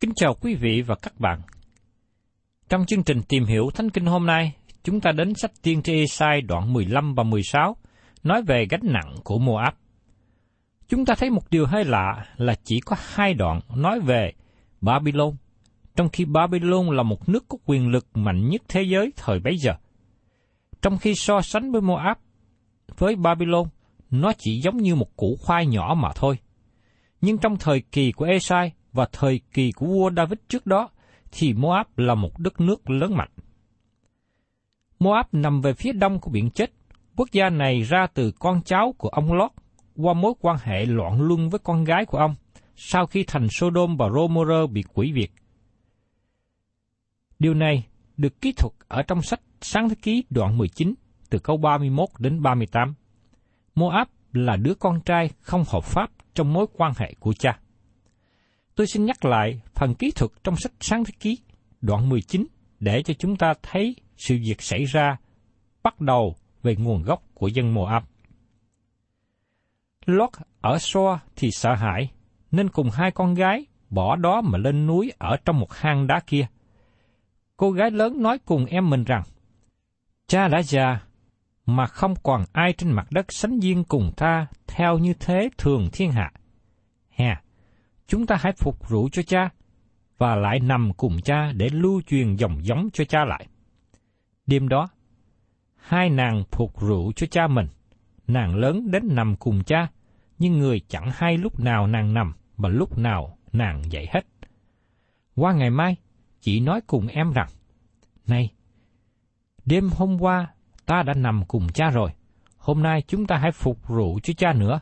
Kính chào quý vị và các bạn. Trong chương trình tìm hiểu Thánh Kinh hôm nay, chúng ta đến sách tiên tri Esai đoạn 15 và 16, nói về gánh nặng của Moab. Chúng ta thấy một điều hơi lạ là chỉ có hai đoạn nói về Babylon, trong khi Babylon là một nước có quyền lực mạnh nhất thế giới thời bấy giờ. Trong khi so sánh với Moab, với Babylon, nó chỉ giống như một củ khoai nhỏ mà thôi. Nhưng trong thời kỳ của Esai và thời kỳ của vua David trước đó, thì Moab là một đất nước lớn mạnh. Moab nằm về phía đông của biển chết. Quốc gia này ra từ con cháu của ông Lot qua mối quan hệ loạn luân với con gái của ông sau khi thành Sodom và Gomorrah bị quỷ diệt. Điều này được kỹ thuật ở trong sách Sáng Thế Ký đoạn 19 từ câu 31 đến 38. Moab là đứa con trai không hợp pháp trong mối quan hệ của cha. Tôi xin nhắc lại phần kỹ thuật trong sách Sáng Thế Ký, đoạn 19, để cho chúng ta thấy sự việc xảy ra bắt đầu về nguồn gốc của dân mùa Moab. lót ở Soa thì sợ hãi, nên cùng hai con gái bỏ đó mà lên núi ở trong một hang đá kia. Cô gái lớn nói cùng em mình rằng, Cha đã già, mà không còn ai trên mặt đất sánh duyên cùng ta theo như thế thường thiên hạ. Hè, chúng ta hãy phục rượu cho cha, và lại nằm cùng cha để lưu truyền dòng giống cho cha lại. Đêm đó, hai nàng phục rượu cho cha mình, nàng lớn đến nằm cùng cha, nhưng người chẳng hay lúc nào nàng nằm mà lúc nào nàng dậy hết. Qua ngày mai, chị nói cùng em rằng, Này, đêm hôm qua ta đã nằm cùng cha rồi, hôm nay chúng ta hãy phục rượu cho cha nữa,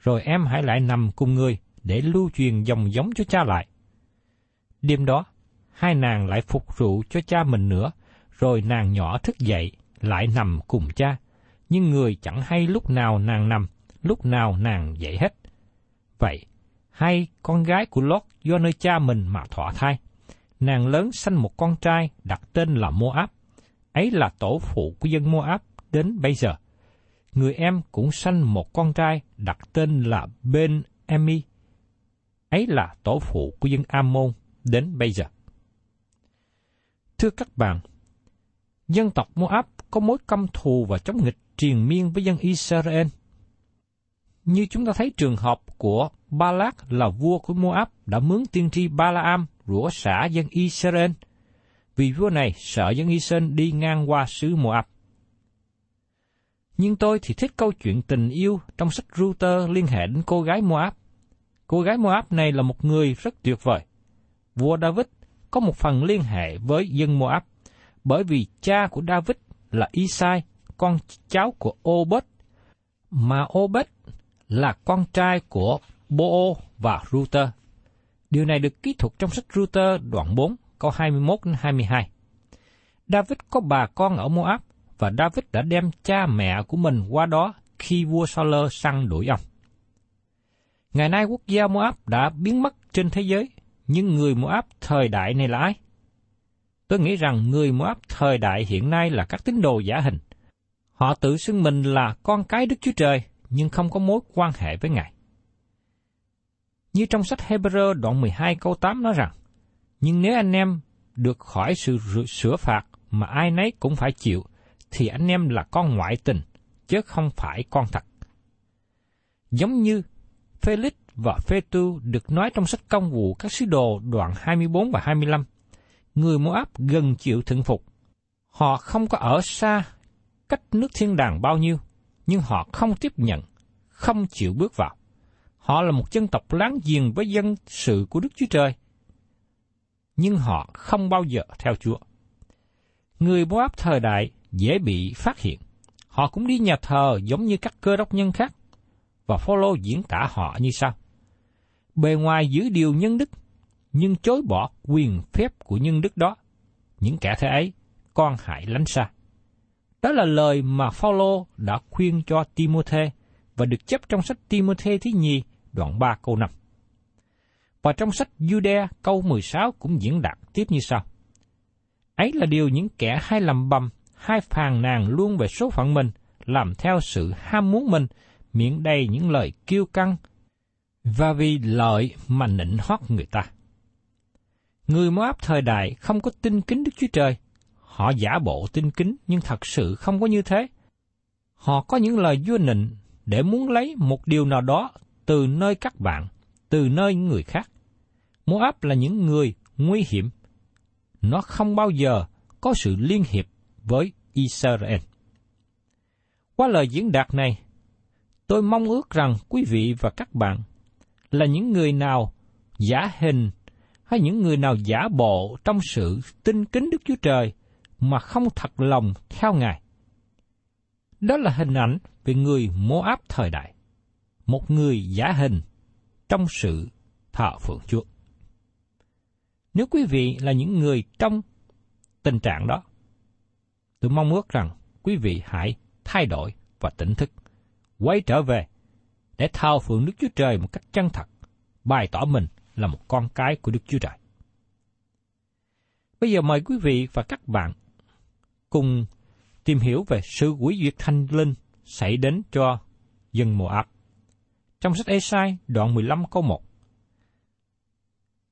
rồi em hãy lại nằm cùng người để lưu truyền dòng giống cho cha lại. Đêm đó, hai nàng lại phục rượu cho cha mình nữa, rồi nàng nhỏ thức dậy, lại nằm cùng cha, nhưng người chẳng hay lúc nào nàng nằm, lúc nào nàng dậy hết. Vậy, hai con gái của Lót do nơi cha mình mà thọ thai. Nàng lớn sanh một con trai đặt tên là Moab. Ấy là tổ phụ của dân Moab đến bây giờ. Người em cũng sanh một con trai đặt tên là Ben Emi. Ấy là tổ phụ của dân Ammon đến bây giờ. Thưa các bạn, dân tộc Moab có mối căm thù và chống nghịch triền miên với dân Israel. Như chúng ta thấy trường hợp của Balak là vua của Moab đã mướn tiên tri Balaam rủa xả dân Israel, vì vua này sợ dân Israel đi ngang qua xứ Moab. Nhưng tôi thì thích câu chuyện tình yêu trong sách Router liên hệ đến cô gái Moab. Cô gái Moab này là một người rất tuyệt vời. Vua David có một phần liên hệ với dân Moab, bởi vì cha của David là Isai, con cháu của Obed, mà Obed là con trai của Boo và Ruter. Điều này được ký thuật trong sách Ruter đoạn 4, câu 21 đến 22. David có bà con ở Moab và David đã đem cha mẹ của mình qua đó khi vua Saul săn đuổi ông. Ngày nay quốc gia Moab đã biến mất trên thế giới, nhưng người Moab thời đại này là ai? Tôi nghĩ rằng người Moab thời đại hiện nay là các tín đồ giả hình. Họ tự xưng mình là con cái Đức Chúa Trời, nhưng không có mối quan hệ với Ngài. Như trong sách Hebrew đoạn 12 câu 8 nói rằng, Nhưng nếu anh em được khỏi sự sửa phạt mà ai nấy cũng phải chịu, thì anh em là con ngoại tình, chứ không phải con thật. Giống như Felix và Phetu được nói trong sách công vụ các sứ đồ đoạn 24 và 25, người Moab gần chịu thượng phục. Họ không có ở xa cách nước thiên đàng bao nhiêu, nhưng họ không tiếp nhận, không chịu bước vào. Họ là một dân tộc láng giềng với dân sự của Đức Chúa Trời, nhưng họ không bao giờ theo Chúa. Người Moab thời đại dễ bị phát hiện. Họ cũng đi nhà thờ giống như các cơ đốc nhân khác, và Phaolô diễn tả họ như sau. Bề ngoài giữ điều nhân đức, nhưng chối bỏ quyền phép của nhân đức đó. Những kẻ thế ấy, con hại lánh xa. Đó là lời mà Phaolô đã khuyên cho Timôthê và được chấp trong sách Timôthê thứ nhì đoạn 3 câu 5. Và trong sách Jude câu 16 cũng diễn đạt tiếp như sau. Ấy là điều những kẻ hay lầm bầm, hay phàn nàn luôn về số phận mình, làm theo sự ham muốn mình, miệng đầy những lời kiêu căng, và vì lợi mà nịnh hót người ta. Người Moab thời đại không có tin kính Đức Chúa Trời. Họ giả bộ tin kính nhưng thật sự không có như thế. Họ có những lời vua nịnh để muốn lấy một điều nào đó từ nơi các bạn, từ nơi người khác. Moab là những người nguy hiểm. Nó không bao giờ có sự liên hiệp với Israel. Qua lời diễn đạt này, tôi mong ước rằng quý vị và các bạn là những người nào giả hình hay những người nào giả bộ trong sự tin kính Đức Chúa Trời mà không thật lòng theo Ngài. Đó là hình ảnh về người mô áp thời đại, một người giả hình trong sự thờ phượng Chúa. Nếu quý vị là những người trong tình trạng đó, tôi mong ước rằng quý vị hãy thay đổi và tỉnh thức, quay trở về để thao phượng Đức Chúa Trời một cách chân thật, bày tỏ mình là một con cái của Đức Chúa Trời. Bây giờ mời quý vị và các bạn cùng tìm hiểu về sự quỷ diệt thanh linh xảy đến cho dân Moab. Trong sách Esai đoạn 15 câu 1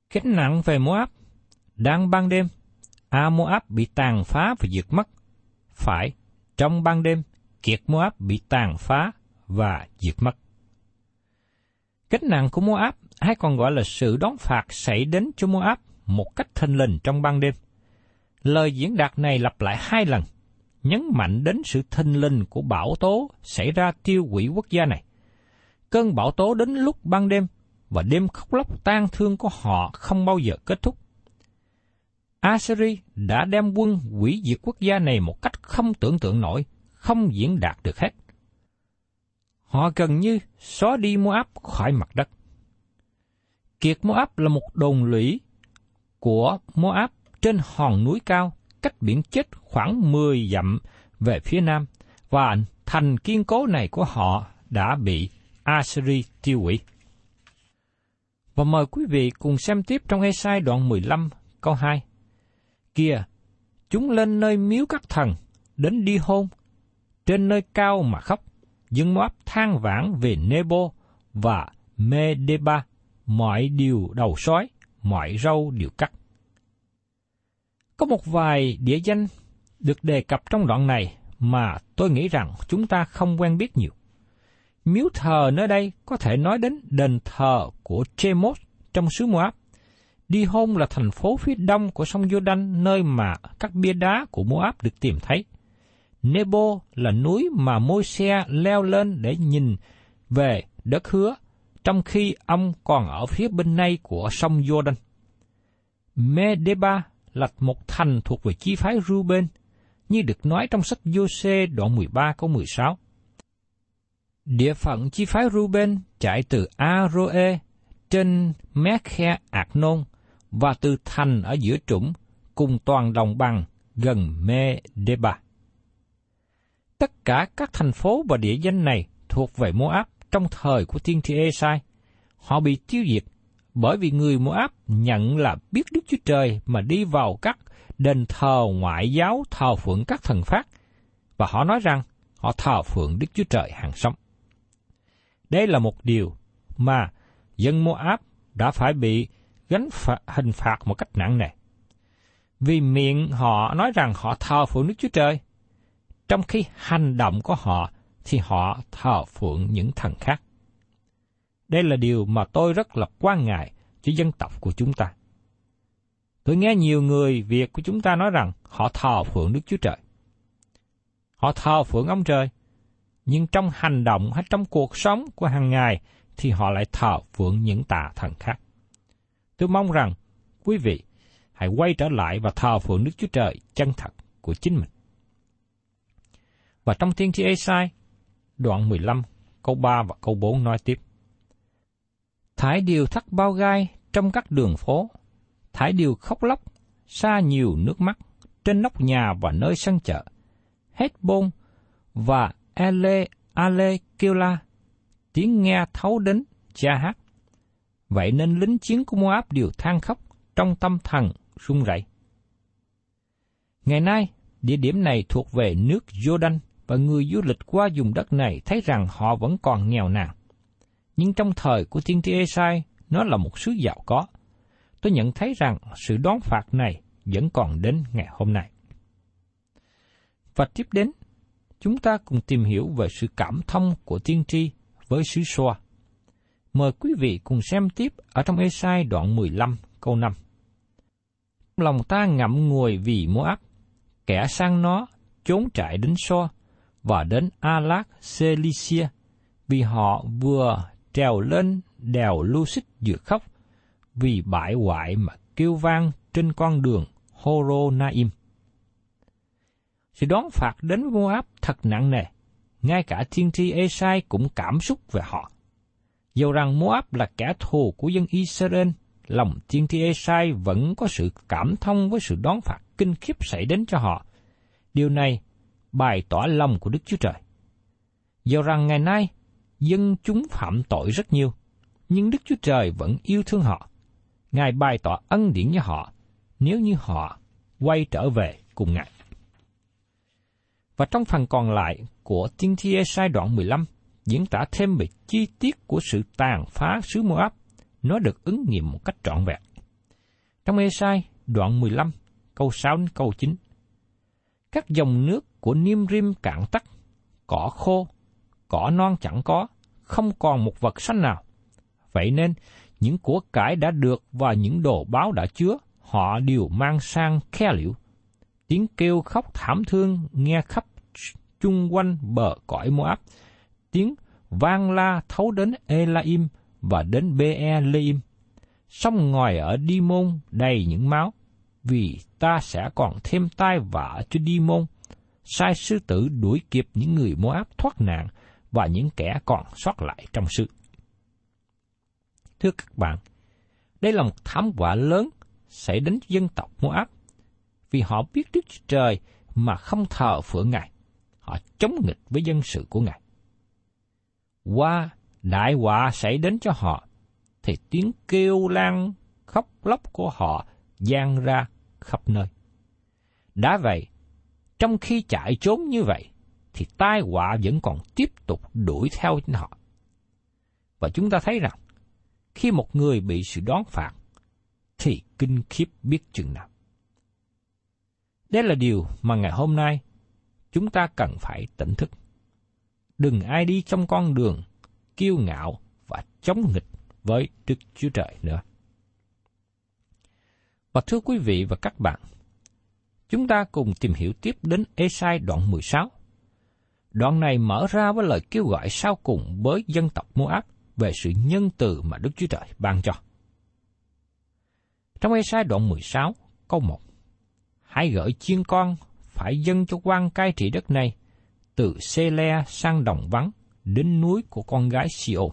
Khánh nặng về Moab, đang ban đêm, A Moab bị tàn phá và diệt mất. Phải, trong ban đêm, kiệt Moab bị tàn phá và diệt mất. Gánh nặng của Moab hay còn gọi là sự đón phạt xảy đến cho Moab một cách thanh linh trong ban đêm. Lời diễn đạt này lặp lại hai lần, nhấn mạnh đến sự thanh linh của bão tố xảy ra tiêu hủy quốc gia này. Cơn bão tố đến lúc ban đêm và đêm khóc lóc tan thương của họ không bao giờ kết thúc. Assyri đã đem quân hủy diệt quốc gia này một cách không tưởng tượng nổi, không diễn đạt được hết. Họ gần như xóa đi Moab khỏi mặt đất. Kiệt Moab là một đồn lũy của Moab trên hòn núi cao, cách biển chết khoảng 10 dặm về phía nam, và thành kiên cố này của họ đã bị Assyri tiêu hủy. Và mời quý vị cùng xem tiếp trong Esai đoạn 15 câu 2. Kìa, chúng lên nơi miếu các thần, đến đi hôn, trên nơi cao mà khóc, dân Moab than vãn về Nebo và Medeba, mọi điều đầu sói, mọi râu đều cắt. Có một vài địa danh được đề cập trong đoạn này mà tôi nghĩ rằng chúng ta không quen biết nhiều. Miếu thờ nơi đây có thể nói đến đền thờ của Chemos trong xứ Moab. Đi hôn là thành phố phía đông của sông Jordan nơi mà các bia đá của Moab được tìm thấy. Nebo là núi mà môi xe leo lên để nhìn về đất hứa, trong khi ông còn ở phía bên này của sông Jordan. Medeba là một thành thuộc về chi phái Ruben, như được nói trong sách Giô-xê đoạn 13 câu 16. Địa phận chi phái Ruben chạy từ Aroe trên Mekhe Ạc-nôn và từ thành ở giữa trũng cùng toàn đồng bằng gần Medeba. Tất cả các thành phố và địa danh này thuộc về Moab trong thời của tiên tri Esai. Họ bị tiêu diệt bởi vì người Moab nhận là biết Đức Chúa Trời mà đi vào các đền thờ ngoại giáo thờ phượng các thần pháp và họ nói rằng họ thờ phượng Đức Chúa Trời hàng sống. Đây là một điều mà dân Moab đã phải bị gánh phạt, hình phạt một cách nặng nề. Vì miệng họ nói rằng họ thờ phượng Đức Chúa Trời, trong khi hành động của họ thì họ thờ phượng những thần khác. Đây là điều mà tôi rất là quan ngại cho dân tộc của chúng ta. Tôi nghe nhiều người Việt của chúng ta nói rằng họ thờ phượng Đức Chúa Trời. Họ thờ phượng ông trời, nhưng trong hành động hay trong cuộc sống của hàng ngày thì họ lại thờ phượng những tà thần khác. Tôi mong rằng quý vị hãy quay trở lại và thờ phượng Đức Chúa Trời chân thật của chính mình. Và trong Thiên thi Esai, đoạn 15, câu 3 và câu 4 nói tiếp. Thái điều thắt bao gai trong các đường phố, Thái điều khóc lóc, xa nhiều nước mắt, trên nóc nhà và nơi sân chợ. Hết bôn và ele ale kêu la, tiếng nghe thấu đến cha hát. Vậy nên lính chiến của Moab đều than khóc trong tâm thần run rẩy. Ngày nay, địa điểm này thuộc về nước Jordan và người du lịch qua vùng đất này thấy rằng họ vẫn còn nghèo nàn. Nhưng trong thời của tiên tri Esai, nó là một xứ giàu có. Tôi nhận thấy rằng sự đón phạt này vẫn còn đến ngày hôm nay. Và tiếp đến, chúng ta cùng tìm hiểu về sự cảm thông của tiên tri với xứ Soa. Mời quý vị cùng xem tiếp ở trong Esai đoạn 15 câu 5. Lòng ta ngậm ngùi vì Moab, kẻ sang nó trốn trại đến So và đến Alat Celicia, vì họ vừa trèo lên đèo lưu vừa khóc, vì bại hoại mà kêu vang trên con đường Horonaim. Sự đón phạt đến với Moab thật nặng nề, ngay cả thiên tri Esai cũng cảm xúc về họ. Dầu rằng Moab là kẻ thù của dân Israel, lòng thiên tri Esai vẫn có sự cảm thông với sự đón phạt kinh khiếp xảy đến cho họ. Điều này bày tỏ lòng của Đức Chúa Trời. do rằng ngày nay, dân chúng phạm tội rất nhiều, nhưng Đức Chúa Trời vẫn yêu thương họ. Ngài bày tỏ ân điển với họ nếu như họ quay trở về cùng Ngài. Và trong phần còn lại của Tiên Thi Sai đoạn 15, diễn tả thêm về chi tiết của sự tàn phá xứ Moab, nó được ứng nghiệm một cách trọn vẹn. Trong Esai đoạn 15, câu 6 đến câu 9. Các dòng nước của Niêm Rim cạn tắt, cỏ khô, cỏ non chẳng có, không còn một vật xanh nào. Vậy nên, những của cải đã được và những đồ báo đã chứa, họ đều mang sang khe liệu. Tiếng kêu khóc thảm thương nghe khắp chung quanh bờ cõi Moab. Tiếng vang la thấu đến Elaim và đến Be-leim. Sông ngòi ở Đi Môn đầy những máu, vì ta sẽ còn thêm tai vạ cho Đi Môn, sai sư tử đuổi kịp những người Moab thoát nạn và những kẻ còn sót lại trong sự. Thưa các bạn, đây là một thảm họa lớn xảy đến dân tộc Moab, vì họ biết Đức Trời mà không thờ phượng Ngài. Họ chống nghịch với dân sự của Ngài. Qua đại họa xảy đến cho họ, thì tiếng kêu lan khóc lóc của họ gian ra khắp nơi. Đã vậy, trong khi chạy trốn như vậy, thì tai họa vẫn còn tiếp tục đuổi theo họ. Và chúng ta thấy rằng, khi một người bị sự đón phạt, thì kinh khiếp biết chừng nào. Đây là điều mà ngày hôm nay chúng ta cần phải tỉnh thức. Đừng ai đi trong con đường kiêu ngạo và chống nghịch với Đức Chúa Trời nữa. Và thưa quý vị và các bạn, chúng ta cùng tìm hiểu tiếp đến Esai đoạn 16. Đoạn này mở ra với lời kêu gọi sau cùng với dân tộc Moab về sự nhân từ mà Đức Chúa Trời ban cho. Trong Esai đoạn 16, câu 1 Hãy gửi chiên con phải dâng cho quan cai trị đất này, từ Sele sang đồng vắng, đến núi của con gái Siôn.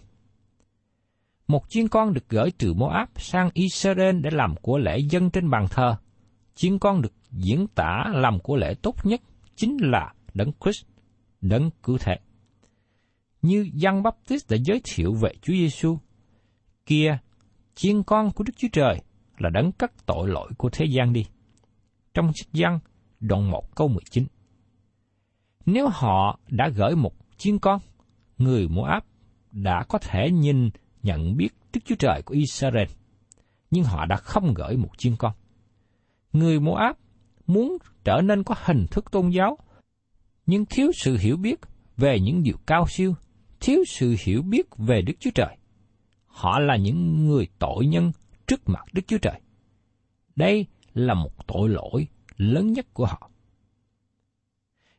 Một chiên con được gửi từ Moab sang Israel để làm của lễ dân trên bàn thờ. Chiên con được diễn tả làm của lễ tốt nhất chính là Đấng Christ, Đấng cứu thể. Như Giăng Baptist đã giới thiệu về Chúa Giêsu, kia chiên con của Đức Chúa Trời là đấng cắt tội lỗi của thế gian đi. Trong sách Giăng, đoạn 1 câu 19. Nếu họ đã gửi một chiên con, người Moab đã có thể nhìn nhận biết Đức Chúa Trời của Israel, nhưng họ đã không gửi một chiên con. Người Moab muốn trở nên có hình thức tôn giáo, nhưng thiếu sự hiểu biết về những điều cao siêu, thiếu sự hiểu biết về Đức Chúa Trời. Họ là những người tội nhân trước mặt Đức Chúa Trời. Đây là một tội lỗi lớn nhất của họ.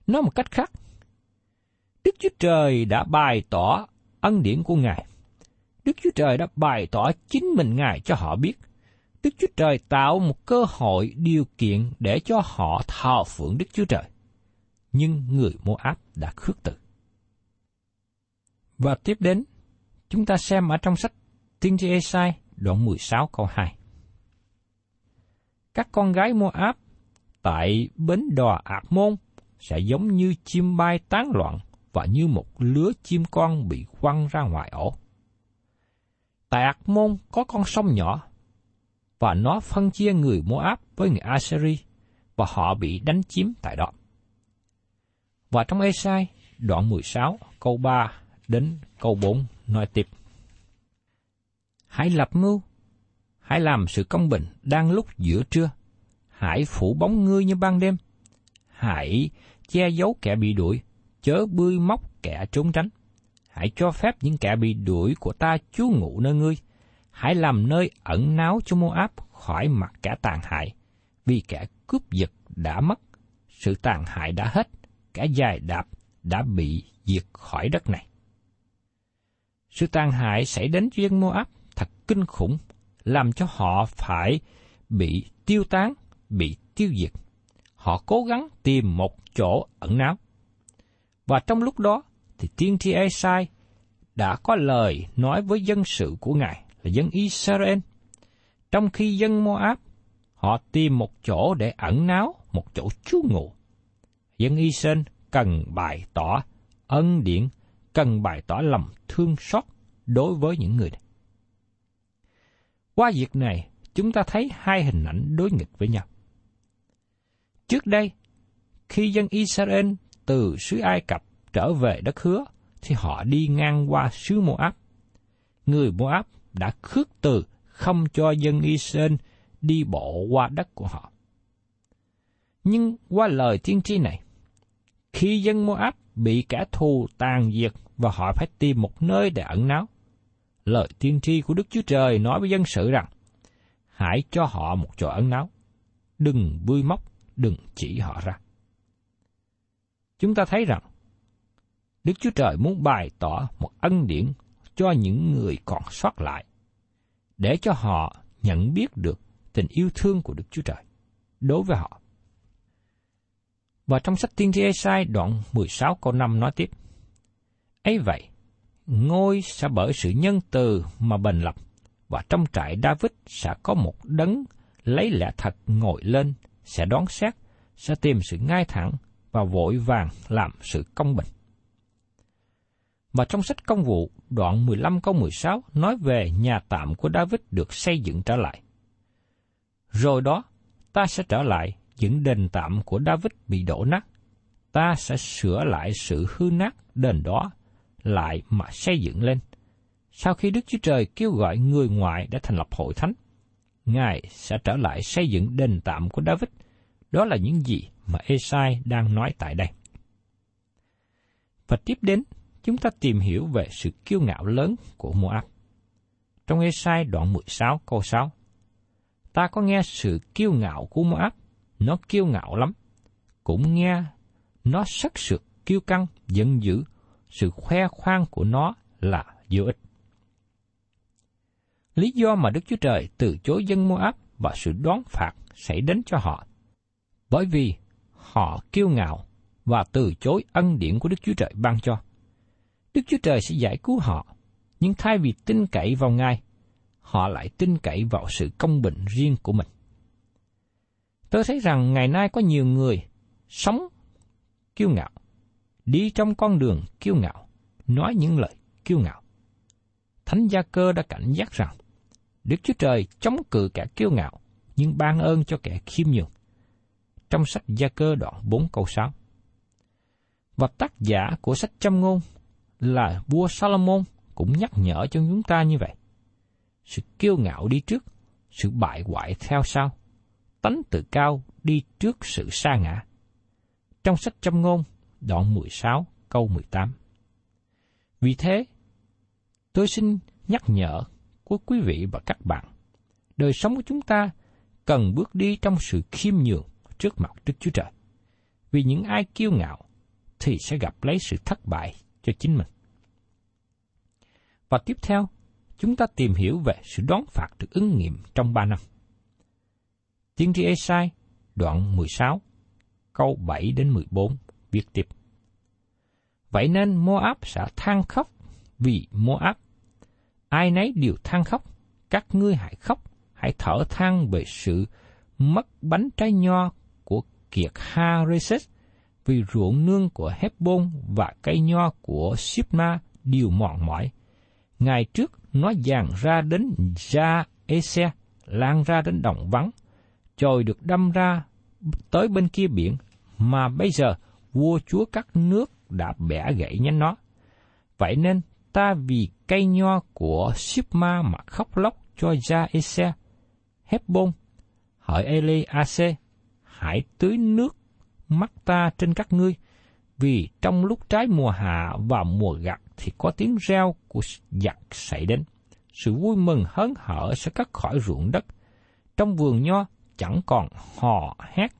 Nói một cách khác, Đức Chúa Trời đã bày tỏ ân điển của Ngài. Đức Chúa Trời đã bày tỏ chính mình Ngài cho họ biết. Đức Chúa Trời tạo một cơ hội điều kiện để cho họ thờ phượng Đức Chúa Trời. Nhưng người Moab đã khước từ. Và tiếp đến, chúng ta xem ở trong sách Tiên tri Esai đoạn 16 câu 2. Các con gái Moab tại bến đò Ạc Môn sẽ giống như chim bay tán loạn và như một lứa chim con bị quăng ra ngoài ổ. Tại Ạc Môn có con sông nhỏ, và nó phân chia người Moab với người Assyri, và họ bị đánh chiếm tại đó. Và trong Esai, đoạn 16, câu 3 đến câu 4 nói tiếp. Hãy lập mưu, hãy làm sự công bình đang lúc giữa trưa, hãy phủ bóng ngươi như ban đêm, hãy che giấu kẻ bị đuổi, chớ bươi móc kẻ trốn tránh. Hãy cho phép những kẻ bị đuổi của ta trú ngụ nơi ngươi. Hãy làm nơi ẩn náu cho Moab khỏi mặt kẻ tàn hại, vì kẻ cướp giật đã mất, sự tàn hại đã hết, kẻ dài đạp đã bị diệt khỏi đất này. Sự tàn hại xảy đến cho dân Moab thật kinh khủng, làm cho họ phải bị tiêu tán, bị tiêu diệt. Họ cố gắng tìm một chỗ ẩn náu. Và trong lúc đó, thì tiên tri Esai đã có lời nói với dân sự của Ngài là dân Israel. Trong khi dân Moab, họ tìm một chỗ để ẩn náu, một chỗ trú ngụ. Dân Israel cần bày tỏ ân điển, cần bày tỏ lòng thương xót đối với những người này. Qua việc này, chúng ta thấy hai hình ảnh đối nghịch với nhau. Trước đây, khi dân Israel từ xứ Ai Cập trở về đất hứa, thì họ đi ngang qua xứ Moab. Người Moab đã khước từ không cho dân Israel đi bộ qua đất của họ. Nhưng qua lời tiên tri này, khi dân Moab bị kẻ thù tàn diệt và họ phải tìm một nơi để ẩn náu, lời tiên tri của Đức Chúa Trời nói với dân sự rằng, hãy cho họ một chỗ ẩn náu, đừng vui móc, đừng chỉ họ ra. Chúng ta thấy rằng, Đức Chúa Trời muốn bày tỏ một ân điển cho những người còn sót lại, để cho họ nhận biết được tình yêu thương của Đức Chúa Trời đối với họ. Và trong sách Tiên tri Esai đoạn 16 câu 5 nói tiếp, ấy vậy, ngôi sẽ bởi sự nhân từ mà bền lập, và trong trại David sẽ có một đấng lấy lẽ thật ngồi lên, sẽ đoán xét, sẽ tìm sự ngay thẳng và vội vàng làm sự công bình. Và trong sách công vụ, đoạn 15 câu 16 nói về nhà tạm của David được xây dựng trở lại. Rồi đó, ta sẽ trở lại những đền tạm của David bị đổ nát. Ta sẽ sửa lại sự hư nát đền đó lại mà xây dựng lên. Sau khi Đức Chúa Trời kêu gọi người ngoại để thành lập hội thánh, Ngài sẽ trở lại xây dựng đền tạm của David. Đó là những gì mà Esai đang nói tại đây. Và tiếp đến, chúng ta tìm hiểu về sự kiêu ngạo lớn của Moab. Trong Esai đoạn 16 câu 6, ta có nghe sự kiêu ngạo của Moab, nó kiêu ngạo lắm. Cũng nghe nó sắc sược, kiêu căng, giận dữ, sự khoe khoang của nó là vô ích. Lý do mà Đức Chúa Trời từ chối dân Moab và sự đoán phạt xảy đến cho họ, bởi vì họ kiêu ngạo và từ chối ân điển của Đức Chúa Trời ban cho. Đức Chúa Trời sẽ giải cứu họ, nhưng thay vì tin cậy vào Ngài, họ lại tin cậy vào sự công bình riêng của mình. Tôi thấy rằng ngày nay có nhiều người sống kiêu ngạo, đi trong con đường kiêu ngạo, nói những lời kiêu ngạo. Thánh Gia Cơ đã cảnh giác rằng, Đức Chúa Trời chống cự kẻ kiêu ngạo, nhưng ban ơn cho kẻ khiêm nhường. Trong sách Gia Cơ đoạn 4 câu 6. Và tác giả của sách châm ngôn là vua Salomon cũng nhắc nhở cho chúng ta như vậy. Sự kiêu ngạo đi trước, sự bại hoại theo sau, tánh tự cao đi trước sự sa ngã. Trong sách châm ngôn, đoạn 16, câu 18. Vì thế, tôi xin nhắc nhở của quý vị và các bạn, đời sống của chúng ta cần bước đi trong sự khiêm nhường trước mặt Đức Chúa Trời. Vì những ai kiêu ngạo thì sẽ gặp lấy sự thất bại cho chính mình. Và tiếp theo, chúng ta tìm hiểu về sự đón phạt được ứng nghiệm trong ba năm. Tiên tri Esai, đoạn 16, câu 7 đến 14, viết tiếp. Vậy nên Moab sẽ than khóc vì Moab. Ai nấy đều than khóc, các ngươi hãy khóc, hãy thở than về sự mất bánh trái nho của kiệt Hareset, vì ruộng nương của Hepbon và cây nho của Sipna đều mòn mỏi. Ngày trước nó dàn ra đến Ra Ese, lan ra đến đồng vắng, trời được đâm ra tới bên kia biển, mà bây giờ vua chúa các nước đã bẻ gãy nhánh nó. Vậy nên ta vì cây nho của Sipma mà khóc lóc cho Ra Ese, Hepbon, hỡi Eli Ace, hãy tưới nước mắt ta trên các ngươi, vì trong lúc trái mùa hạ và mùa gặt thì có tiếng reo của giặc xảy đến. Sự vui mừng hớn hở sẽ cắt khỏi ruộng đất. Trong vườn nho chẳng còn hò hét,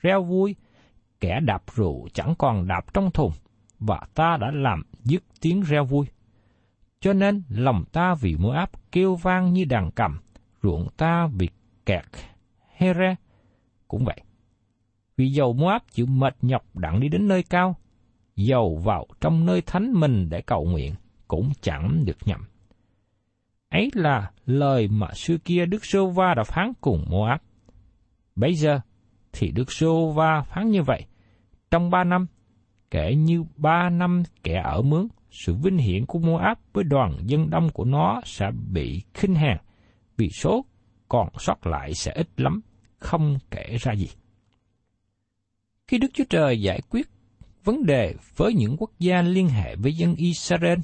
reo vui, kẻ đạp rượu chẳng còn đạp trong thùng, và ta đã làm dứt tiếng reo vui. Cho nên lòng ta vì mưa áp kêu vang như đàn cầm, ruộng ta vì kẹt Here cũng vậy. Vì dầu Moab chịu mệt nhọc đặng đi đến nơi cao, dầu vào trong nơi thánh mình để cầu nguyện, cũng chẳng được nhầm. Ấy là lời mà xưa kia Đức Sô Va đã phán cùng Moab. Bây giờ thì Đức Sô Va phán như vậy. Trong ba năm, kể như ba năm kẻ ở mướn, sự vinh hiển của Moab với đoàn dân đông của nó sẽ bị khinh hàng, vì số còn sót lại sẽ ít lắm, không kể ra gì. Khi Đức Chúa Trời giải quyết vấn đề với những quốc gia liên hệ với dân Israel,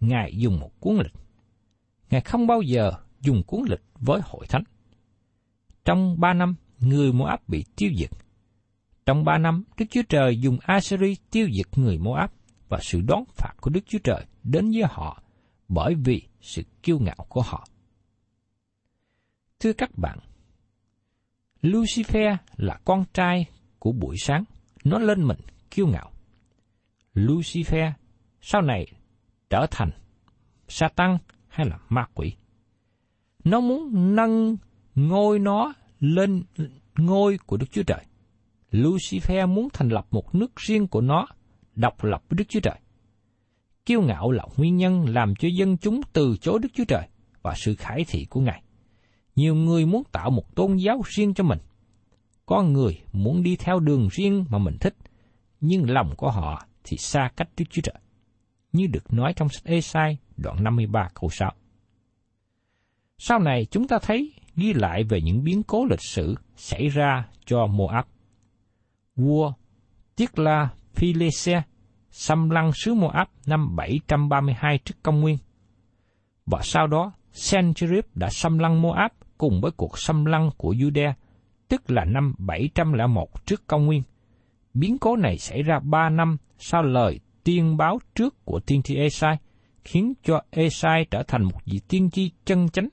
Ngài dùng một cuốn lịch. Ngài không bao giờ dùng cuốn lịch với hội thánh. Trong ba năm, người Moab bị tiêu diệt. Trong ba năm, Đức Chúa Trời dùng Assyri tiêu diệt người Moab và sự đón phạt của Đức Chúa Trời đến với họ bởi vì sự kiêu ngạo của họ. Thưa các bạn, Lucifer là con trai của buổi sáng, nó lên mình kiêu ngạo. Lucifer sau này trở thành Satan hay là ma quỷ. Nó muốn nâng ngôi nó lên ngôi của Đức Chúa Trời. Lucifer muốn thành lập một nước riêng của nó, độc lập với Đức Chúa Trời. Kiêu ngạo là nguyên nhân làm cho dân chúng từ chối Đức Chúa Trời và sự khải thị của Ngài. Nhiều người muốn tạo một tôn giáo riêng cho mình. Có người muốn đi theo đường riêng mà mình thích, nhưng lòng của họ thì xa cách Đức Chúa Trời. Như được nói trong sách Ê-sai đoạn 53 câu 6. Sau này chúng ta thấy ghi lại về những biến cố lịch sử xảy ra cho Moab. Vua Tiết La Philese xâm lăng xứ Moab năm 732 trước công nguyên. Và sau đó, Sennacherib đã xâm lăng Moab cùng với cuộc xâm lăng của Judea tức là năm 701 trước công nguyên. Biến cố này xảy ra ba năm sau lời tiên báo trước của tiên tri Esai, khiến cho Esai trở thành một vị tiên tri chân chánh.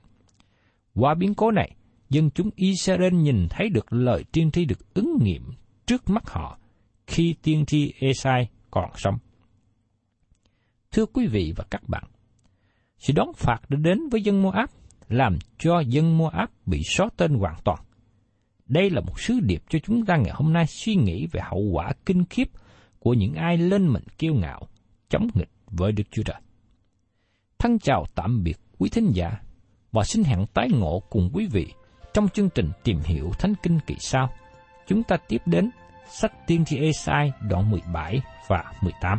Qua biến cố này, dân chúng Israel nhìn thấy được lời tiên tri được ứng nghiệm trước mắt họ khi tiên tri Esai còn sống. Thưa quý vị và các bạn, sự đón phạt đã đến với dân Moab làm cho dân Moab bị xóa tên hoàn toàn. Đây là một sứ điệp cho chúng ta ngày hôm nay suy nghĩ về hậu quả kinh khiếp của những ai lên mình kiêu ngạo, chống nghịch với Đức Chúa Trời. Thân chào tạm biệt quý thính giả và xin hẹn tái ngộ cùng quý vị trong chương trình tìm hiểu Thánh Kinh kỳ sau. Chúng ta tiếp đến sách tiên tri Esai đoạn 17 và 18.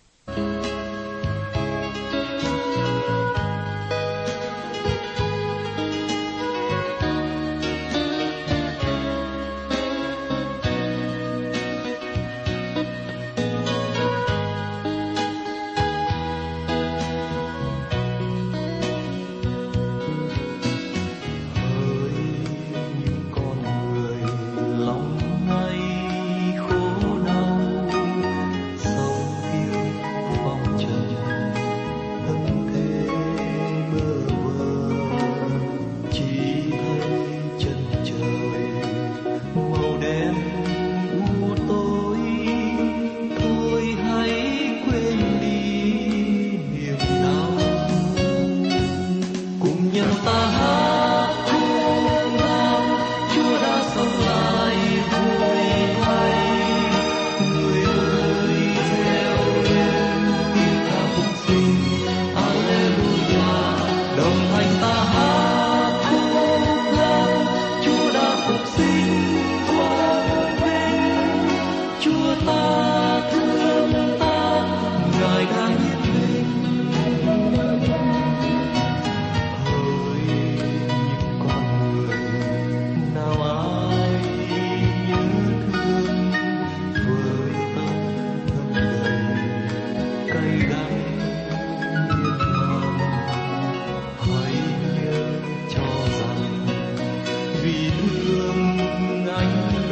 gương anh.